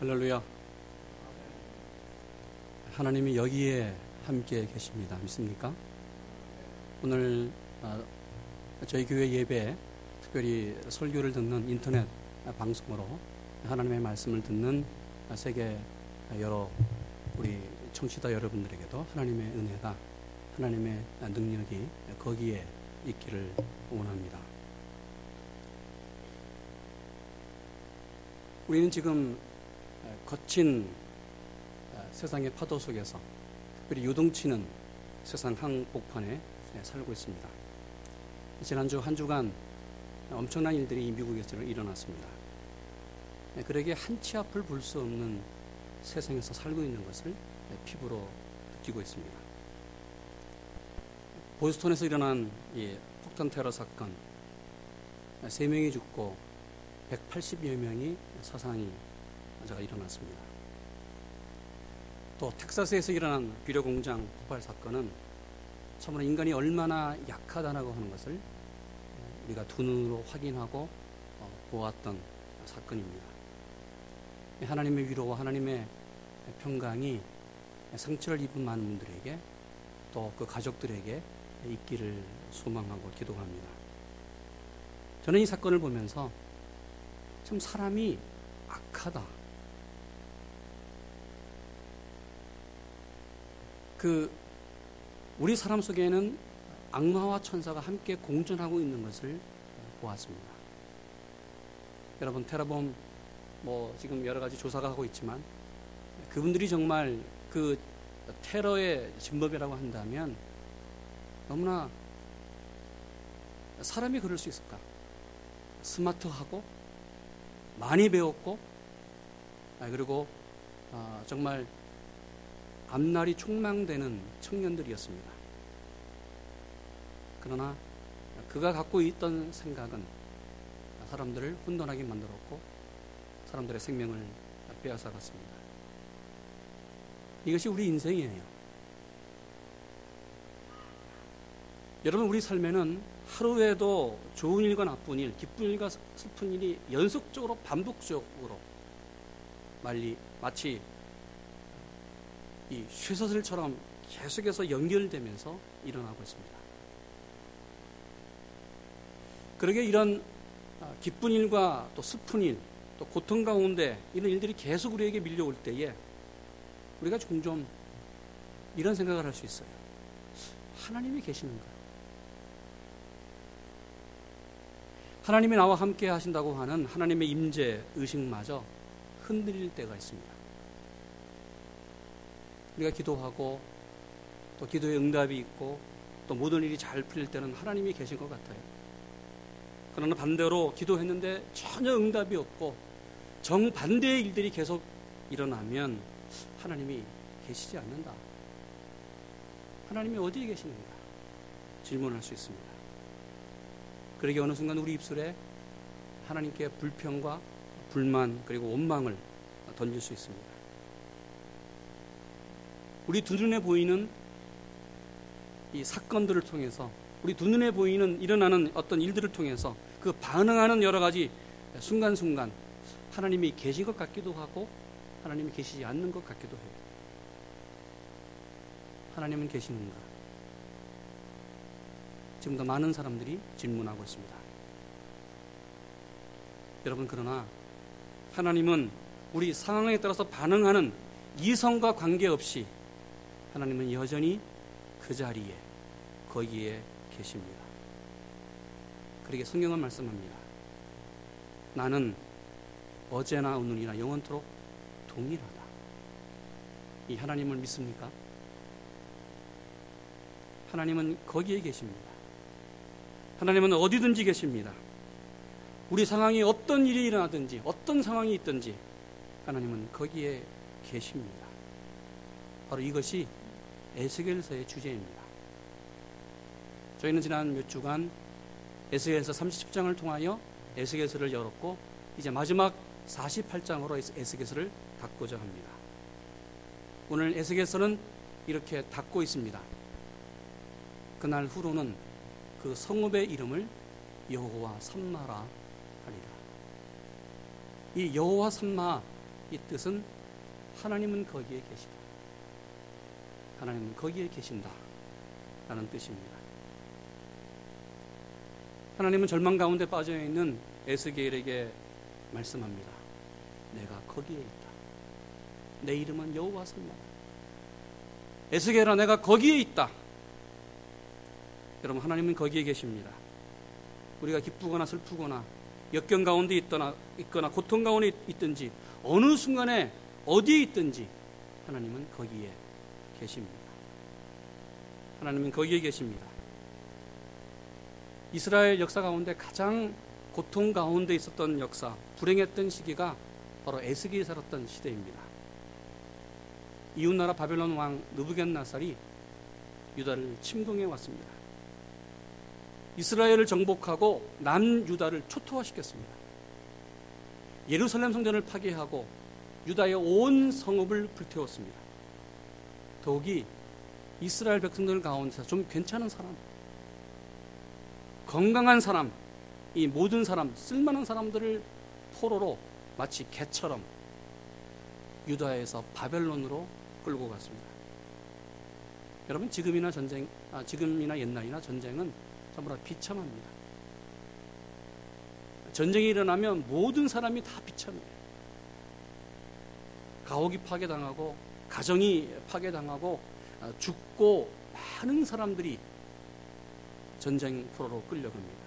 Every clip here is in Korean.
할렐루야. 하나님이 여기에 함께 계십니다. 믿습니까? 오늘 아, 저희 교회 예배, 특별히 설교를 듣는 인터넷 방송으로 하나님의 말씀을 듣는 세계 여러 우리 청취자 여러분들에게도 하나님의 은혜가 하나님의 능력이 거기에 있기를 원합니다. 우리는 지금 거친 세상의 파도 속에서 특별히 유동치는 세상 한복판에 살고 있습니다. 지난주 한 주간 엄청난 일들이 미국에서 일어났습니다. 그에게 한치 앞을 볼 수 없는 세상에서 살고 있는 것을 피부로 느끼고 있습니다. 보스턴에서 일어난 폭탄 테러 사건, 3명이 죽고 180여 명이 사상이 일어났습니다. 또 텍사스에서 일어난 비료 공장 폭발 사건은 참으로 인간이 얼마나 약하다라고 하는 것을 우리가 두 눈으로 확인하고 어, 보았던 사건입니다. 하나님의 위로와 하나님의 평강이 상처를 입은 많은 분들에게 또 그 가족들에게 있기를 소망하고 기도합니다. 저는 이 사건을 보면서 참 사람이 악하다. 그 우리 사람 속에는 악마와 천사가 함께 공존하고 있는 것을 보았습니다. 여러분 테라범 뭐 지금 여러 가지 조사가 하고 있지만 그분들이 정말 그 테러의 진법이라고 한다면 너무나 사람이 그럴 수 있을까? 스마트하고 많이 배웠고 아, 그리고 아, 정말 앞날이 촉망되는 청년들이었습니다. 그러나 그가 갖고 있던 생각은 사람들을 혼돈하게 만들었고 사람들의 생명을 빼앗아갔습니다. 이것이 우리 인생이에요. 여러분 우리 삶에는 하루에도 좋은 일과 나쁜 일, 기쁜 일과 슬픈 일이 연속적으로 반복적으로 말리 마치 이 쇠사슬처럼 계속해서 연결되면서 일어나고 있습니다. 그러게 이런 아, 기쁜 일과 또 슬픈 일, 또 고통 가운데 이런 일들이 계속 우리에게 밀려올 때에 우리가 종종 이런 생각을 할 수 있어요. 하나님이 계시는가? 하나님이 나와 함께 하신다고 하는 하나님의 임재 의식마저 흔들릴 때가 있습니다. 우리가 기도하고 또 기도의 응답이 있고 또 모든 일이 잘 풀릴 때는 하나님이 계신 것 같아요. 그러나 반대로 기도했는데 전혀 응답이 없고 정반대의 일들이 계속 일어나면 하나님이 계시지 않는다. 하나님이 어디에 계시는가? 질문할 수 있습니다. 그러게 어느 순간 우리 입술에 하나님께 불평과 불만 그리고 원망을 던질 수 있습니다. 우리 두 눈에 보이는 이 사건들을 통해서 우리 두 눈에 보이는 일어나는 어떤 일들을 통해서 그 반응하는 여러 가지 순간순간 하나님이 계신 것 같기도 하고 하나님이 계시지 않는 것 같기도 해요. 하나님은 계시는가? 지금도 많은 사람들이 질문하고 있습니다. 여러분, 그러나 하나님은 우리 상황에 따라서 반응하는 이성과 관계없이 하나님은 여전히 그 자리에 거기에 계십니다. 그러게 성경은 말씀합니다. 나는 어제나 오늘이나 영원토록 동일하다. 이 하나님을 믿습니까? 하나님은 거기에 계십니다. 하나님은 어디든지 계십니다. 우리 상황이 어떤 일이 일어나든지 어떤 상황이 있든지 하나님은 거기에 계십니다. 바로 이것이 에스겔서의 주제입니다. 저희는 지난 몇 주간 에스겔서 30장을 통하여 에스겔서를 열었고 이제 마지막 48장으로 에스겔서를 닫고자 합니다. 오늘 에스겔서는 이렇게 닫고 있습니다. 그날 후로는 그 성읍의 이름을 여호와 삼마라 하리라. 이 여호와 삼마 이 뜻은 하나님은 거기에 계시다. 하나님은 거기에 계신다. 라는 뜻입니다. 하나님은 절망 가운데 빠져 있는 에스겔에게 말씀합니다. 내가 거기에 있다. 내 이름은 여호와 선마다. 에스겔아 내가 거기에 있다. 여러분 하나님은 거기에 계십니다. 우리가 기쁘거나 슬프거나 역경 가운데 있거나, 있거나 고통 가운데 있든지 어느 순간에 어디에 있든지 하나님은 거기에 계십니다. 하나님은 거기에 계십니다. 이스라엘 역사 가운데 가장 고통 가운데 있었던 역사, 불행했던 시기가 바로 에스겔이 살았던 시대입니다. 이웃나라 바벨론 왕 느부겐나살이 유다를 침공해 왔습니다. 이스라엘을 정복하고 남유다를 초토화시켰습니다. 예루살렘 성전을 파괴하고 유다의 온 성읍을 불태웠습니다. 더욱이 이스라엘 백성들 가운데서 좀 괜찮은 사람, 건강한 사람, 이 모든 사람, 쓸만한 사람들을 포로로 마치 개처럼 유다에서 바벨론으로 끌고 갔습니다. 여러분 지금이나 전쟁, 아, 지금이나 옛날이나 전쟁은 전부 다 비참합니다. 전쟁이 일어나면 모든 사람이 다 비참해요. 가옥이 파괴당하고 가정이 파괴당하고 아, 죽고 많은 사람들이 전쟁 포로로 끌려갑니다.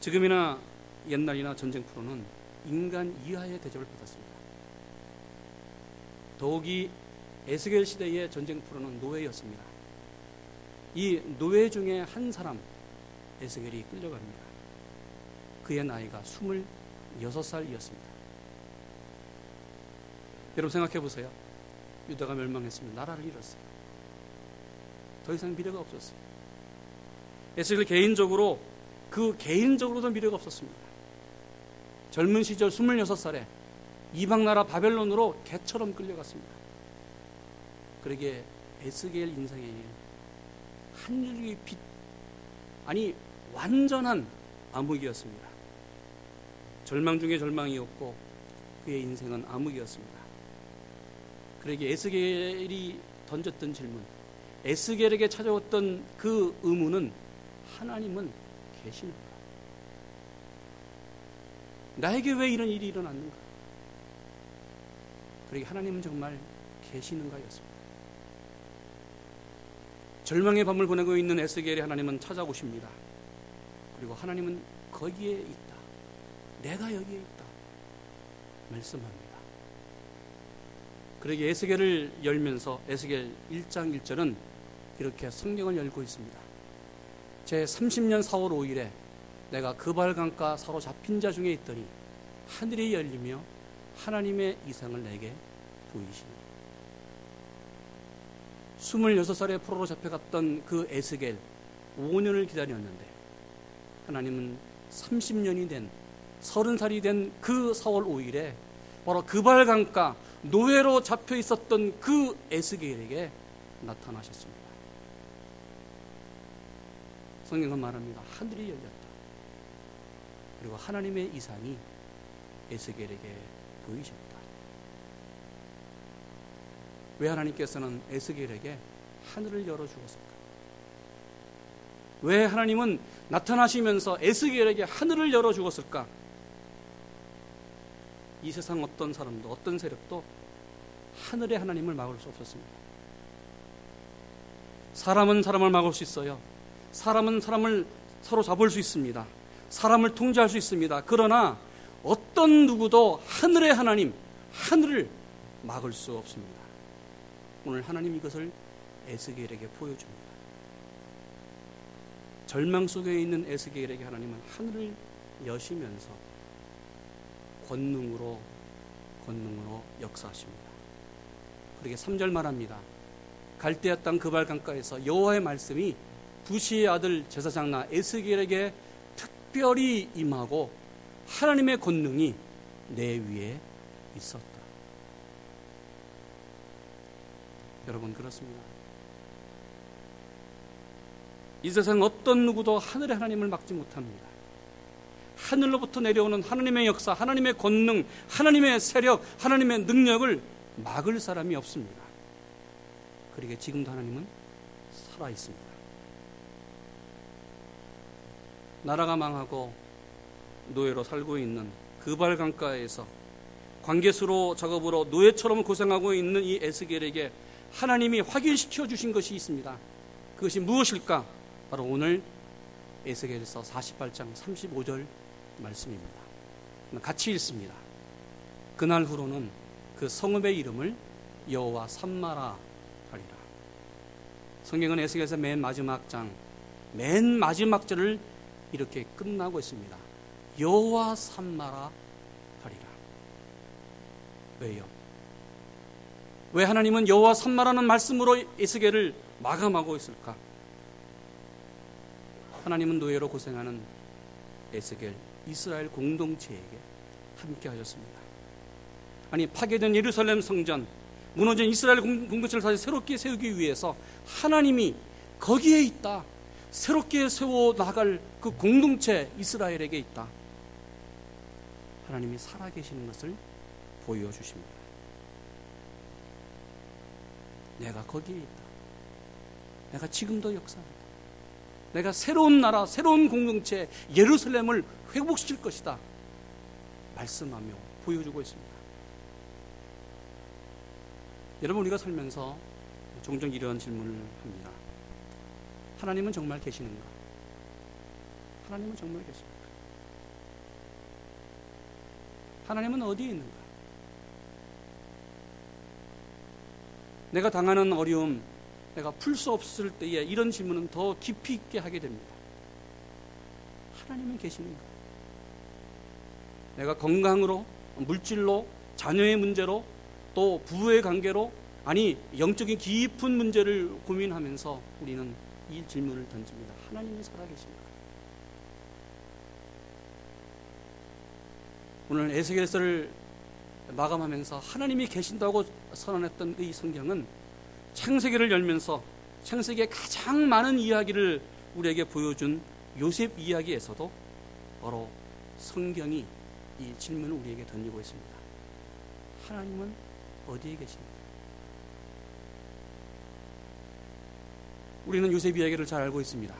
지금이나 옛날이나 전쟁 포로는 인간 이하의 대접을 받았습니다. 더욱이 에스겔 시대의 전쟁 포로는 노예였습니다. 이 노예 중에 한 사람 에스겔이 끌려갑니다. 그의 나이가 26살이었습니다. 여러분 생각해 보세요. 유다가 멸망했으면 나라를 잃었어요. 더 이상 미래가 없었어요. 에스겔 개인적으로 그 개인적으로도 미래가 없었습니다. 젊은 시절 26살에 이방 나라 바벨론으로 개처럼 끌려갔습니다. 그러기에 에스겔 인생에 한 줄기 빛 아니 완전한 암흑이었습니다. 절망 중에 절망이었고 그의 인생은 암흑이었습니다. 그러기에 에스겔이 던졌던 질문, 에스겔에게 찾아왔던 그 의문은 하나님은 계시는가? 나에게 왜 이런 일이 일어났는가? 그러기 하나님은 정말 계시는가였습니다. 절망의 밤을 보내고 있는 에스겔의 하나님은 찾아오십니다. 그리고 하나님은 거기에 있다. 내가 여기에 있다. 말씀합니다. 그러기 에스겔을 열면서 에스겔 1장 1절은 이렇게 성경을 열고 있습니다. 제 30년 4월 5일에 내가 그발강가 사로잡힌 자 중에 있더니 하늘이 열리며 하나님의 이상을 내게 보이시니 26살에 포로로 잡혀갔던 그 에스겔 5년을 기다렸는데 하나님은 30년이 된 30살이 된 그 4월 5일에 바로 그발강가 노예로 잡혀 있었던 그 에스겔에게 나타나셨습니다. 성경은 말합니다. 하늘이 열렸다. 그리고 하나님의 이상이 에스겔에게 보이셨다. 왜 하나님께서는 에스겔에게 하늘을 열어 주었을까? 왜 하나님은 나타나시면서 에스겔에게 하늘을 열어 주었을까? 이 세상 어떤 사람도 어떤 세력도 하늘의 하나님을 막을 수 없었습니다. 사람은 사람을 막을 수 있어요. 사람은 사람을 서로 잡을 수 있습니다. 사람을 통제할 수 있습니다. 그러나 어떤 누구도 하늘의 하나님, 하늘을 막을 수 없습니다. 오늘 하나님 이것을 에스겔에게 보여줍니다. 절망 속에 있는 에스겔에게 하나님은 하늘을 여시면서 권능으로 권능으로 역사하십니다. 그렇게 3절 말합니다. 갈대아 땅 그발 강가에서 여호와의 말씀이 부시의 아들 제사장 나 에스겔에게 특별히 임하고 하나님의 권능이 내 위에 있었다. 여러분 그렇습니다. 이 세상 어떤 누구도 하늘의 하나님을 막지 못합니다. 하늘로부터 내려오는 하나님의 역사, 하나님의 권능, 하나님의 세력, 하나님의 능력을 막을 사람이 없습니다. 그러게 지금도 하나님은 살아 있습니다. 나라가 망하고 노예로 살고 있는 그발 강가에서 관계수로 작업으로 노예처럼 고생하고 있는 이 에스겔에게 하나님이 확인시켜 주신 것이 있습니다. 그것이 무엇일까? 바로 오늘 에스겔서 48장 35절 말씀입니다. 같이 읽습니다. 그날 후로는 그 성읍의 이름을 여호와 삼마라 하리라. 성경은 에스겔서 맨 마지막 장, 맨 마지막 절을 이렇게 끝나고 있습니다. 여호와 삼마라 하리라. 왜요? 왜 하나님은 여호와 삼마라는 말씀으로 에스겔을 마감하고 있을까? 하나님은 노예로 고생하는 에스겔 이스라엘 공동체에게 함께 하셨습니다. 아니 파괴된 예루살렘 성전, 무너진 이스라엘 공동체를 다시 새롭게 세우기 위해서 하나님이 거기에 있다. 새롭게 세워 나갈 그 공동체 이스라엘에게 있다. 하나님이 살아계시는 것을 보여주십니다. 내가 거기에 있다. 내가 지금도 역사한다. 내가 새로운 나라, 새로운 공동체 예루살렘을 회복시킬 것이다. 말씀하며 보여주고 있습니다. 여러분, 우리가 살면서 종종 이런 질문을 합니다. 하나님은 정말 계시는가? 하나님은 정말 계십니까? 하나님은 어디에 있는가? 내가 당하는 어려움, 내가 풀 수 없을 때에 이런 질문은 더 깊이 있게 하게 됩니다. 하나님은 계시는가? 내가 건강으로, 물질로, 자녀의 문제로, 또 부부의 관계로, 아니, 영적인 깊은 문제를 고민하면서 우리는 이 질문을 던집니다. 하나님이 살아계신가? 오늘 에스겔서를 마감하면서 하나님이 계신다고 선언했던 이 성경은 창세기를 열면서 창세기의 가장 많은 이야기를 우리에게 보여준 요셉 이야기에서도 바로 성경이 이 질문을 우리에게 던지고 있습니다. 하나님은 어디에 계십니까? 우리는 요셉 이야기를 잘 알고 있습니다.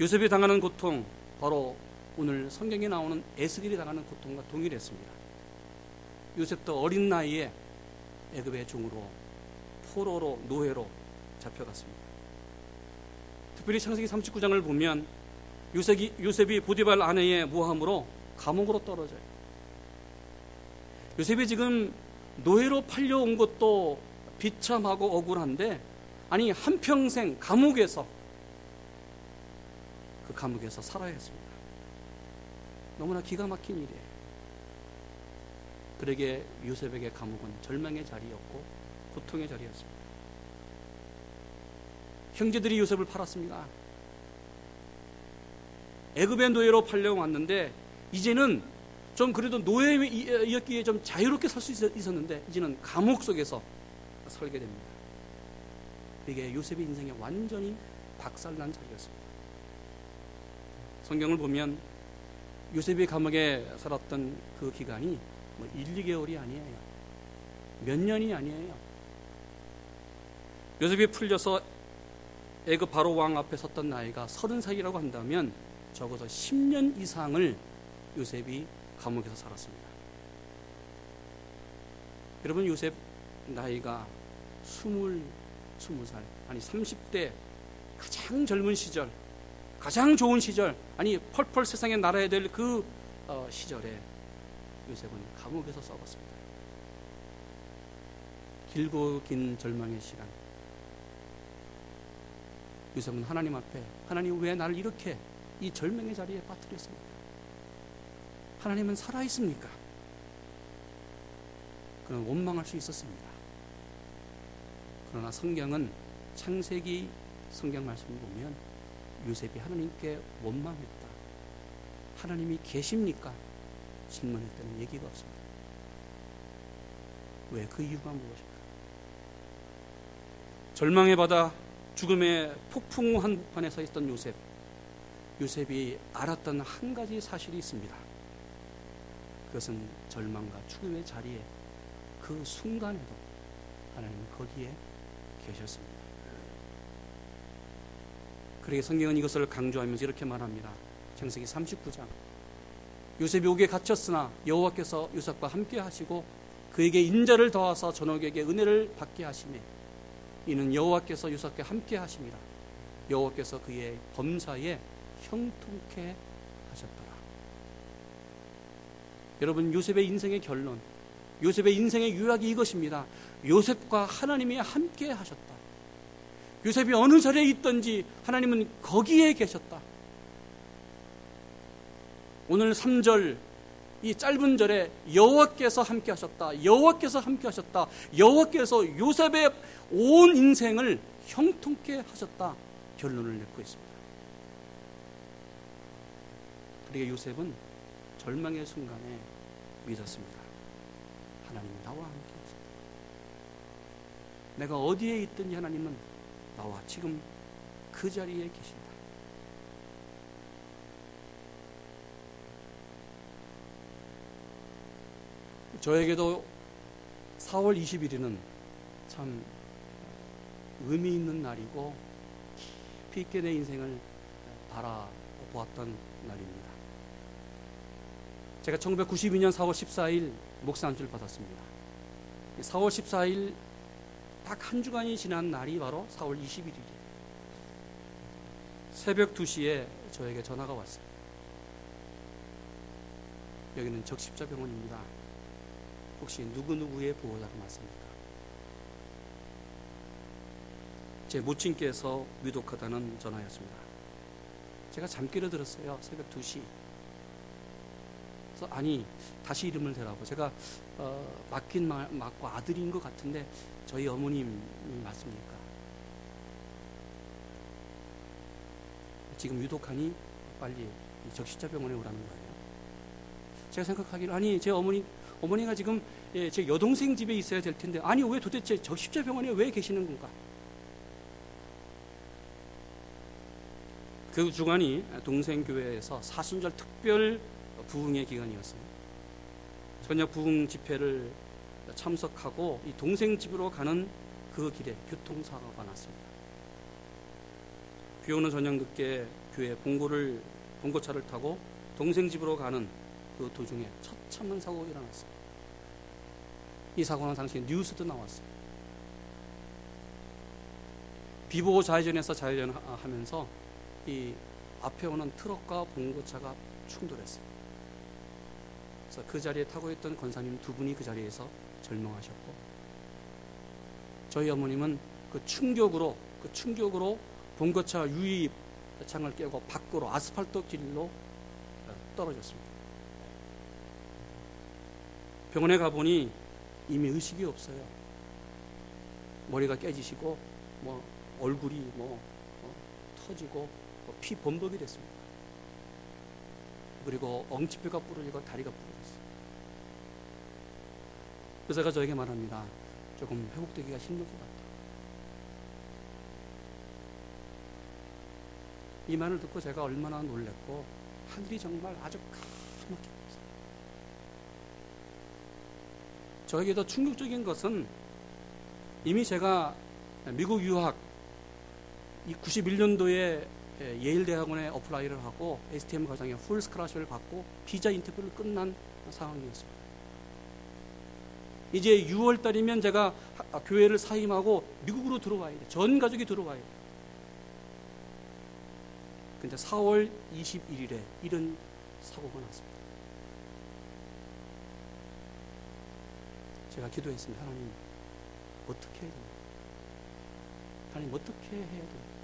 요셉이 당하는 고통, 바로 오늘 성경에 나오는 에스겔이 당하는 고통과 동일했습니다. 요셉도 어린 나이에 애굽의 종으로 포로로 노예로 잡혀갔습니다. 특별히 창세기 39장을 보면 요셉이, 요셉이 보디발 아내의 모함으로 감옥으로 떨어져요. 요셉이 지금 노예로 팔려온 것도 비참하고 억울한데 아니 한평생 감옥에서 그 감옥에서 살아야 했습니다. 너무나 기가 막힌 일이에요. 그에게 요셉에게 감옥은 절망의 자리였고 고통의 자리였습니다. 형제들이 요셉을 팔았습니다. 애굽의 노예로 팔려왔는데 이제는 좀 그래도 노예였기에 좀 자유롭게 살수 있었는데 이제는 감옥 속에서 살게 됩니다. 이게 요셉의 인생에 완전히 박살난 자리였습니다. 성경을 보면 요셉이 감옥에 살았던 그 기간이 뭐 1, 2개월이 아니에요. 몇 년이 아니에요. 요셉이 풀려서 애굽 바로 왕 앞에 섰던 나이가 30살이라고 한다면 적어도 10년 이상을 요셉이 감옥에서 살았습니다. 여러분 요셉 나이가 20, 20살 아니 30대 가장 젊은 시절 가장 좋은 시절, 아니 펄펄 세상에 날아야 될그 어, 시절에 요셉은 감옥에서 썩었습니다. 길고 긴 절망의 시간. 요셉은 하나님 앞에 하나님 왜 나를 이렇게 이 절망의 자리에 빠뜨렸습니까? 하나님은 살아 있습니까? 그는 원망할 수 있었습니다. 그러나 성경은 창세기 성경 말씀을 보면 요셉이 하나님께 원망했다. 하나님이 계십니까? 질문했다는 얘기가 없습니다. 왜? 그 이유가 무엇일까? 절망의 바다, 죽음의 폭풍 한판에 서 있던 요셉. 요셉이 알았던 한 가지 사실이 있습니다. 그것은 절망과 죽음의 자리에 그 순간에도 하나님 거기에 계셨습니다. 그러게 성경은 이것을 강조하면서 이렇게 말합니다. 창세기 39장. 요셉이 옥에 갇혔으나 여호와께서 요셉과 함께 하시고 그에게 인자를 더하사 전옥에게 은혜를 받게 하시매 이는 여호와께서 요셉과 함께 하심이라 여호와께서 그의 범사에 형통케 하셨더라. 여러분 요셉의 인생의 결론, 요셉의 인생의 유학이 이것입니다. 요셉과 하나님이 함께 하셨다. 요셉이 어느 자리에 있든지 하나님은 거기에 계셨다. 오늘 3절 이 짧은 절에 여호와께서 함께 하셨다. 여호와께서 함께 하셨다. 여호와께서 요셉의 온 인생을 형통케 하셨다. 결론을 맺고 있습니다. 그러게 요셉은 절망의 순간에 믿었습니다. 하나님이 나와 함께 하신다. 내가 어디에 있든지 하나님은 나와 지금 그 자리에 계신다. 저에게도 4월 21일은 참 의미 있는 날이고 깊이 있게 내 인생을 바라보았던. 제가 1992년 4월 14일 목사 안수를 받았습니다. 4월 14일 딱 한 주간이 지난 날이 바로 4월 21일이에요. 새벽 2시에 저에게 전화가 왔어요. 여기는 적십자 병원입니다. 혹시 누구누구의 보호자가 맞습니까? 제 모친께서 위독하다는 전화였습니다. 제가 잠기를 들었어요. 새벽 2시. 그래서 아니 다시 이름을 대라고 제가 어, 맡긴 말, 맞고 아들인 것 같은데 저희 어머님이 맞습니까? 지금 유독하니 빨리 적시자 병원에 오라는 거예요. 제가 생각하기를 아니 제 어머니 어머니가 지금 예, 제 여동생 집에 있어야 될 텐데 아니 왜 도대체 적십자 병원에 왜 계시는 건가? 그 주간이 동생 교회에서 사순절 특별 부흥의 기간이었어요. 저녁 부흥 집회를 참석하고 이 동생 집으로 가는 그 길에 교통사고가 났습니다. 비 오는 저녁 늦게 교회 봉고를 봉고차를 타고 동생 집으로 가는 그 도중에 처참한 사고가 일어났어요. 이 사고는 당시 뉴스도 나왔어요. 비보고 좌회전에서 좌회전하면서 이 앞에 오는 트럭과 봉고차가 충돌했어요. 그래서 그 자리에 타고 있던 권사님 두 분이 그 자리에서 절망하셨고 저희 어머님은 그 충격으로 그 충격으로 봉고차 유입 창을 깨고 밖으로 아스팔트 길로 떨어졌습니다. 병원에 가보니 이미 의식이 없어요. 머리가 깨지시고 뭐 얼굴이 뭐 어, 터지고 피 범벅이 됐습니다. 그리고 엉치뼈가 부러지고 다리가 부러졌어요. 의사가 저에게 말합니다. 조금 회복되기가 힘들 것 같다. 이 말을 듣고 제가 얼마나 놀랬고 하늘이 정말 아주 까맣게 보였어요. 저에게 더 충격적인 것은 이미 제가 미국 유학 이 91년도에 예일 대학원에 apply를 하고 STM 과정에 full scholarship을 받고 비자 인터뷰를 끝난 상황이었습니다. 이제 6월 달이면 제가 교회를 사임하고 미국으로 들어와야 돼. 전 가족이 들어와야 돼. 근데 4월 21일에 이런 사고가 났습니다. 제가 기도했습니다. 하나님, 어떻게 해야 됩니까? 하나님, 어떻게 해야 됩니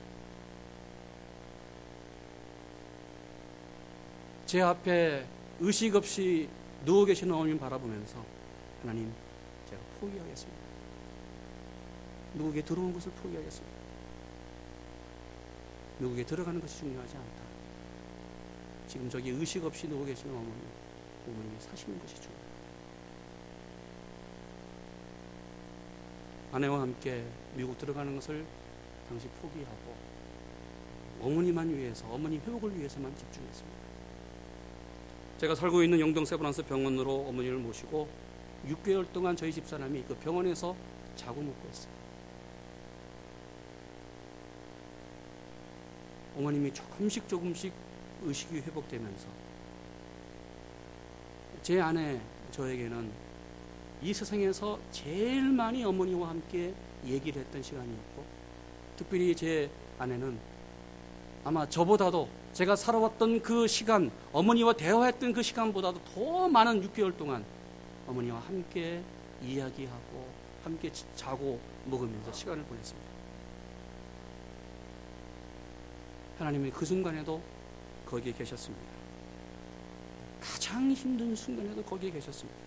제 앞에 의식 없이 누워 계시는 어머님 바라보면서 하나님, 제가 포기하겠습니다. 미국에 들어온 것을 포기하겠습니다. 미국에 들어가는 것이 중요하지 않다. 지금 저기 의식 없이 누워 계시는 어머니, 어머님이 사시는 것이 중요하다. 아내와 함께 미국 들어가는 것을 당시 포기하고 어머니만 위해서 어머니 회복을 위해서만 집중했습니다. 제가 살고 있는 영동 세브란스 병원으로 어머니를 모시고 6개월 동안 저희 집사람이 그 병원에서 자고 먹고 있어요. 어머님이 조금씩 조금씩 의식이 회복되면서 제 아내 저에게는 이 세상에서 제일 많이 어머니와 함께 얘기를 했던 시간이었고 특별히 제 아내는 아마 저보다도 제가 살아왔던 그 시간 어머니와 대화했던 그 시간보다도 더 많은 6개월 동안 어머니와 함께 이야기하고 함께 자고 먹으면서 시간을 보냈습니다. 하나님이 그 순간에도 거기에 계셨습니다. 가장 힘든 순간에도 거기에 계셨습니다.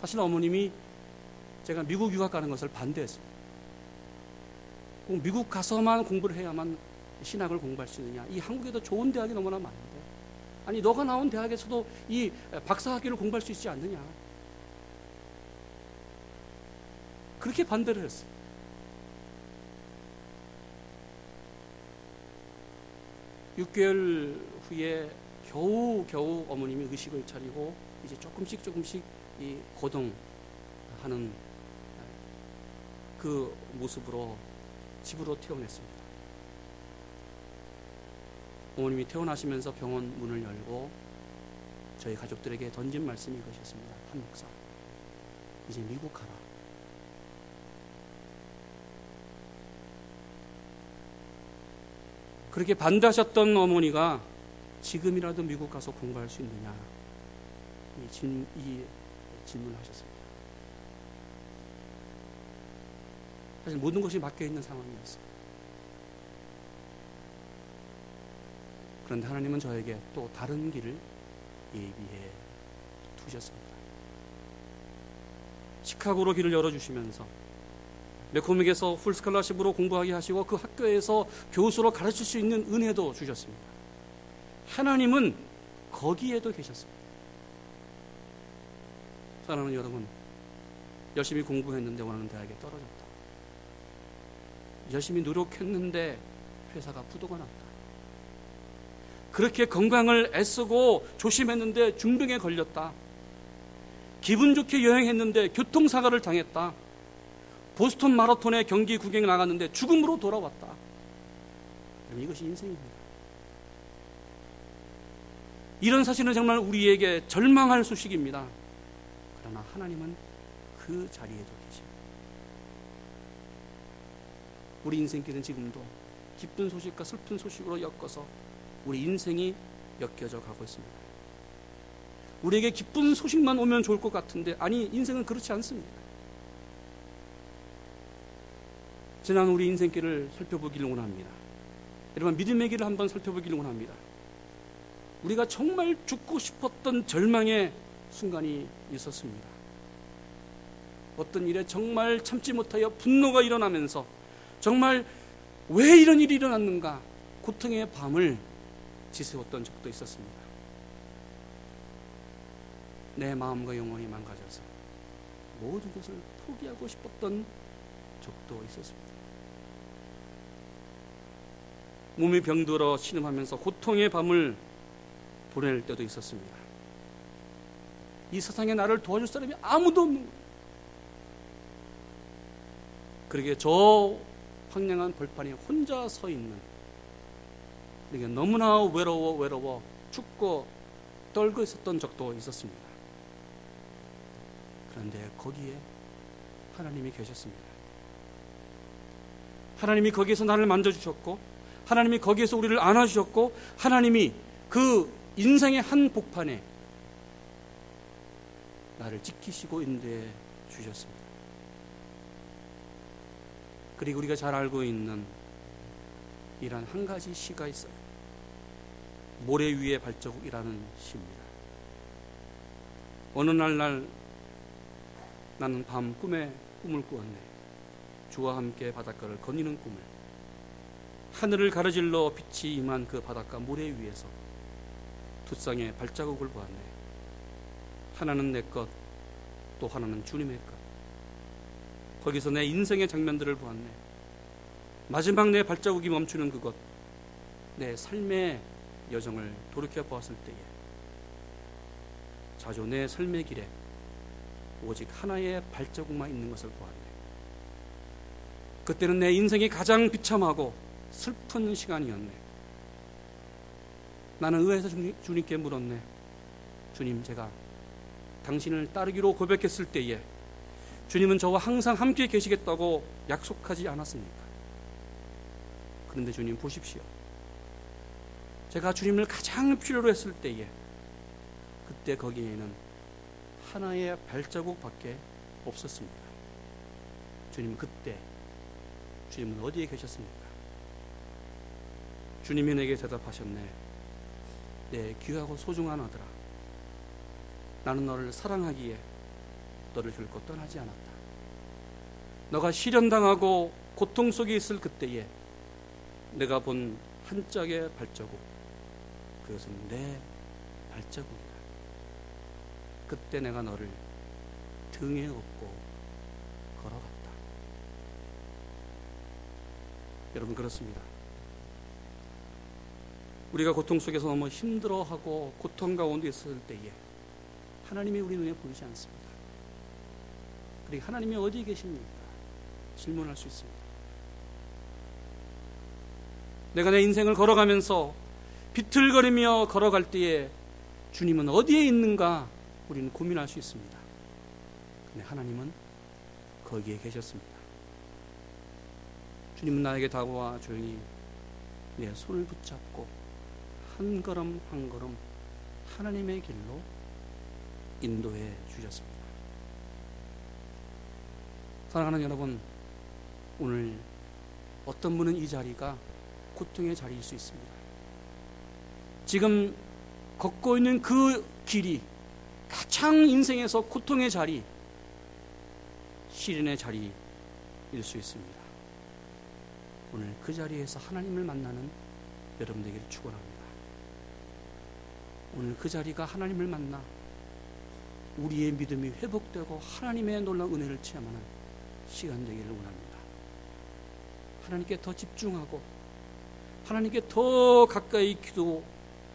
사실 어머님이 제가 미국 유학 가는 것을 반대했습니다. 미국 가서만 공부를 해야만 신학을 공부할 수 있느냐. 이 한국에도 좋은 대학이 너무나 많은데. 아니, 너가 나온 대학에서도 이 박사학위를 공부할 수 있지 않느냐. 그렇게 반대를 했어요. (6개월) 후에 겨우 겨우 어머님이 의식을 차리고 이제 조금씩 조금씩 이 고동하는 그 모습으로 집으로 퇴원했습니다. 어머님이 퇴원하시면서 병원 문을 열고 저희 가족들에게 던진 말씀이 이것이었습니다. 한 목사, 이제 미국 가라. 그렇게 반대하셨던 어머니가 지금이라도 미국 가서 공부할 수 있느냐 이, 질, 이 질문을 하셨습니다. 사실 모든 것이 맡겨 있는 상황이었어요. 그런데 하나님은 저에게 또 다른 길을 예비해 두셨습니다. 시카고로 길을 열어주시면서 메코믹에서 풀스칼라십으로 공부하게 하시고 그 학교에서 교수로 가르칠 수 있는 은혜도 주셨습니다. 하나님은 거기에도 계셨습니다. 사랑하는 여러분, 열심히 공부했는데 원하는 대학에 떨어졌다. 열심히 노력했는데 회사가 부도가 났다. 그렇게 건강을 애쓰고 조심했는데 중병에 걸렸다. 기분 좋게 여행했는데 교통사고를 당했다. 보스턴 마라톤에 경기 구경에 나갔는데 죽음으로 돌아왔다. 이것이 인생입니다. 이런 사실은 정말 우리에게 절망할 소식입니다. 그러나 하나님은 그 자리에도 계십니다. 우리 인생길은 지금도 기쁜 소식과 슬픈 소식으로 엮어서 우리 인생이 엮여져 가고 있습니다. 우리에게 기쁜 소식만 오면 좋을 것 같은데 아니 인생은 그렇지 않습니다. 지난 우리 인생길을 살펴보기를 원합니다. 여러분 믿음의 길을 한번 살펴보기를 원합니다. 우리가 정말 죽고 싶었던 절망의 순간이 있었습니다. 어떤 일에 정말 참지 못하여 분노가 일어나면서 정말 왜 이런 일이 일어났는가 고통의 밤을 지새웠던 적도 있었습니다. 내 마음과 영혼이 망가져서 모든 것을 포기하고 싶었던 적도 있었습니다. 몸이 병들어 신음하면서 고통의 밤을 보낼 때도 있었습니다. 이 세상에 나를 도와줄 사람이 아무도 없는. 그러게 저 황량한 벌판에 혼자 서 있는 그러게 너무나 외로워 외로워 춥고 떨고 있었던 적도 있었습니다. 그런데 거기에 하나님이 계셨습니다. 하나님이 거기에서 나를 만져주셨고 하나님이 거기에서 우리를 안아주셨고 하나님이 그 인생의 한 복판에 나를 지키시고 인도해 주셨습니다. 그리고 우리가 잘 알고 있는 이란 한 가지 시가 있어요. 모래 위의 발자국이라는 시입니다. 어느 날날 나는 밤 꿈에 꿈을 꾸었네. 주와 함께 바닷가를 거니는 꿈을. 하늘을 가로질러 빛이 임한 그 바닷가 모래 위에서 두 쌍의 발자국을 보았네. 하나는 내 것, 또 하나는 주님의 것. 거기서 내 인생의 장면들을 보았네. 마지막 내 발자국이 멈추는 그곳, 내 삶의 여정을 돌이켜 보았을 때에 내 삶의 길에 오직 하나의 발자국만 있는 것을 보았네. 그때는 내 인생이 가장 비참하고 슬픈 시간이었네. 나는 의회에서 주님께 물었네. 주님, 제가 당신을 따르기로 고백했을 때에 주님은 저와 항상 함께 계시겠다고 약속하지 않았습니까? 그런데 주님 보십시오. 제가 주님을 가장 필요로 했을 때에 그때 거기에는 하나의 발자국밖에 없었습니다. 주님은 그때 주님은 어디에 계셨습니까? 주님이 내게 대답하셨네. 내 귀하고 소중한 아들아. 나는 너를 사랑하기에 너를 결코 떠나지 않았다. 너가 시련당하고 고통 속에 있을 그때에 내가 본 한 짝의 발자국, 그것은 내 발자국이다. 그때 내가 너를 등에 업고 걸어갔다. 여러분 그렇습니다. 우리가 고통 속에서 너무 힘들어하고 고통 가운데 있을 때에 하나님이 우리 눈에 보이지 않습니다. 그리고 하나님이 어디 계십니까? 질문할 수 있습니다. 내가 내 인생을 걸어가면서 비틀거리며 걸어갈 때에 주님은 어디에 있는가 우리는 고민할 수 있습니다. 근데 하나님은 거기에 계셨습니다. 주님은 나에게 다가와 조용히 내 손을 붙잡고 한 걸음 한 걸음 하나님의 길로 인도해 주셨습니다. 사랑하는 여러분, 오늘 어떤 분은 이 자리가 고통의 자리일 수 있습니다. 지금 걷고 있는 그 길이 가장 인생에서 고통의 자리, 시련의 자리일 수 있습니다. 오늘 그 자리에서 하나님을 만나는 여러분에게 축원합니다. 오늘 그 자리가 하나님을 만나 우리의 믿음이 회복되고 하나님의 놀라운 은혜를 체험하는 시간 되기를 원합니다. 하나님께 더 집중하고 하나님께 더 가까이 기도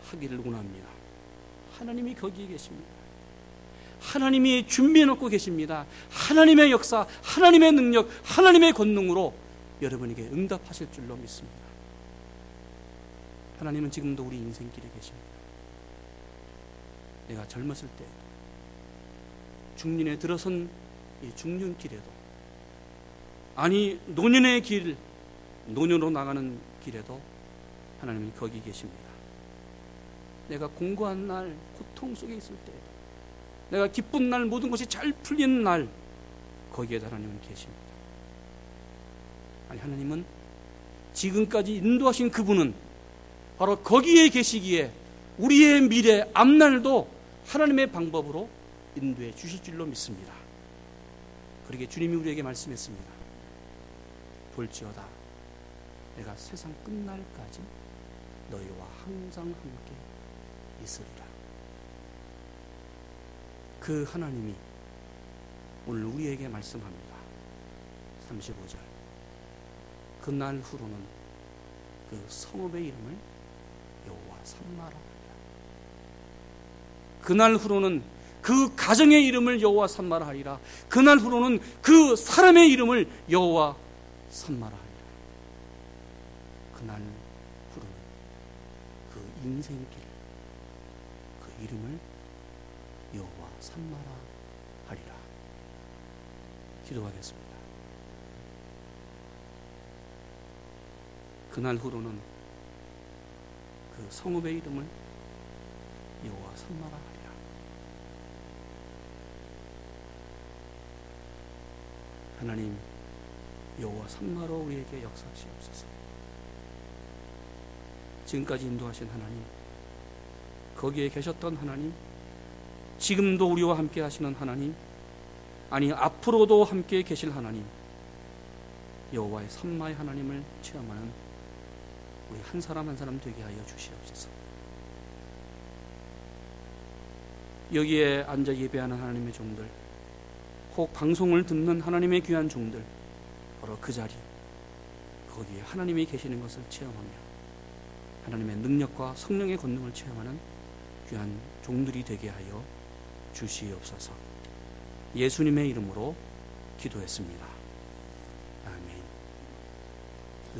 하기를 원합니다. 하나님이 거기에 계십니다. 하나님이 준비해 놓고 계십니다. 하나님의 역사, 하나님의 능력, 하나님의 권능으로 여러분에게 응답하실 줄로 믿습니다. 하나님은 지금도 우리 인생길에 계십니다. 내가 젊었을 때 중년에 들어선 이 중년길에도 아니 노년의 길, 노년으로 나가는 길에도 하나님이 거기 계십니다. 내가 공부한 날, 고통 속에 있을 때, 내가 기쁜 날, 모든 것이 잘 풀리는 날, 거기에 하나님은 계십니다. 아니, 하나님은 지금까지 인도하신 그분은 바로 거기에 계시기에 우리의 미래, 앞날도 하나님의 방법으로 인도해 주실 줄로 믿습니다. 그러게 주님이 우리에게 말씀했습니다. 볼지어다 내가 세상 끝날까지 너희와 항상 함께 있으리라. 그 하나님이 오늘 우리에게 말씀합니다. 35절. 그 날 후로는 그 성읍의 이름을 여호와 삼마라 하리라. 그날 후로는 그 가정의 이름을 여호와 삼마라 하리라. 그날 후로는 그 사람의 이름을 여호와 산마라 그날 후로는 그 인생길 그 이름을 여호와 산마라 하리라 기도하겠습니다. 그날 후로는 그 성읍의 이름을 여호와 산마라 하리라. 하나님 여호와 산마로 우리에게 역사하시옵소서. 지금까지 인도하신 하나님, 거기에 계셨던 하나님, 지금도 우리와 함께 하시는 하나님, 아니 앞으로도 함께 계실 하나님, 여호와의 산마의 하나님을 체험하는 우리 한 사람 한 사람 되게 하여 주시옵소서. 여기에 앉아 예배하는 하나님의 종들, 혹 방송을 듣는 하나님의 귀한 종들, 바로 그 자리, 거기에 하나님이 계시는 것을 체험하며 하나님의 능력과 성령의 권능을 체험하는 귀한 종들이 되게 하여 주시옵소서. 예수님의 이름으로 기도했습니다.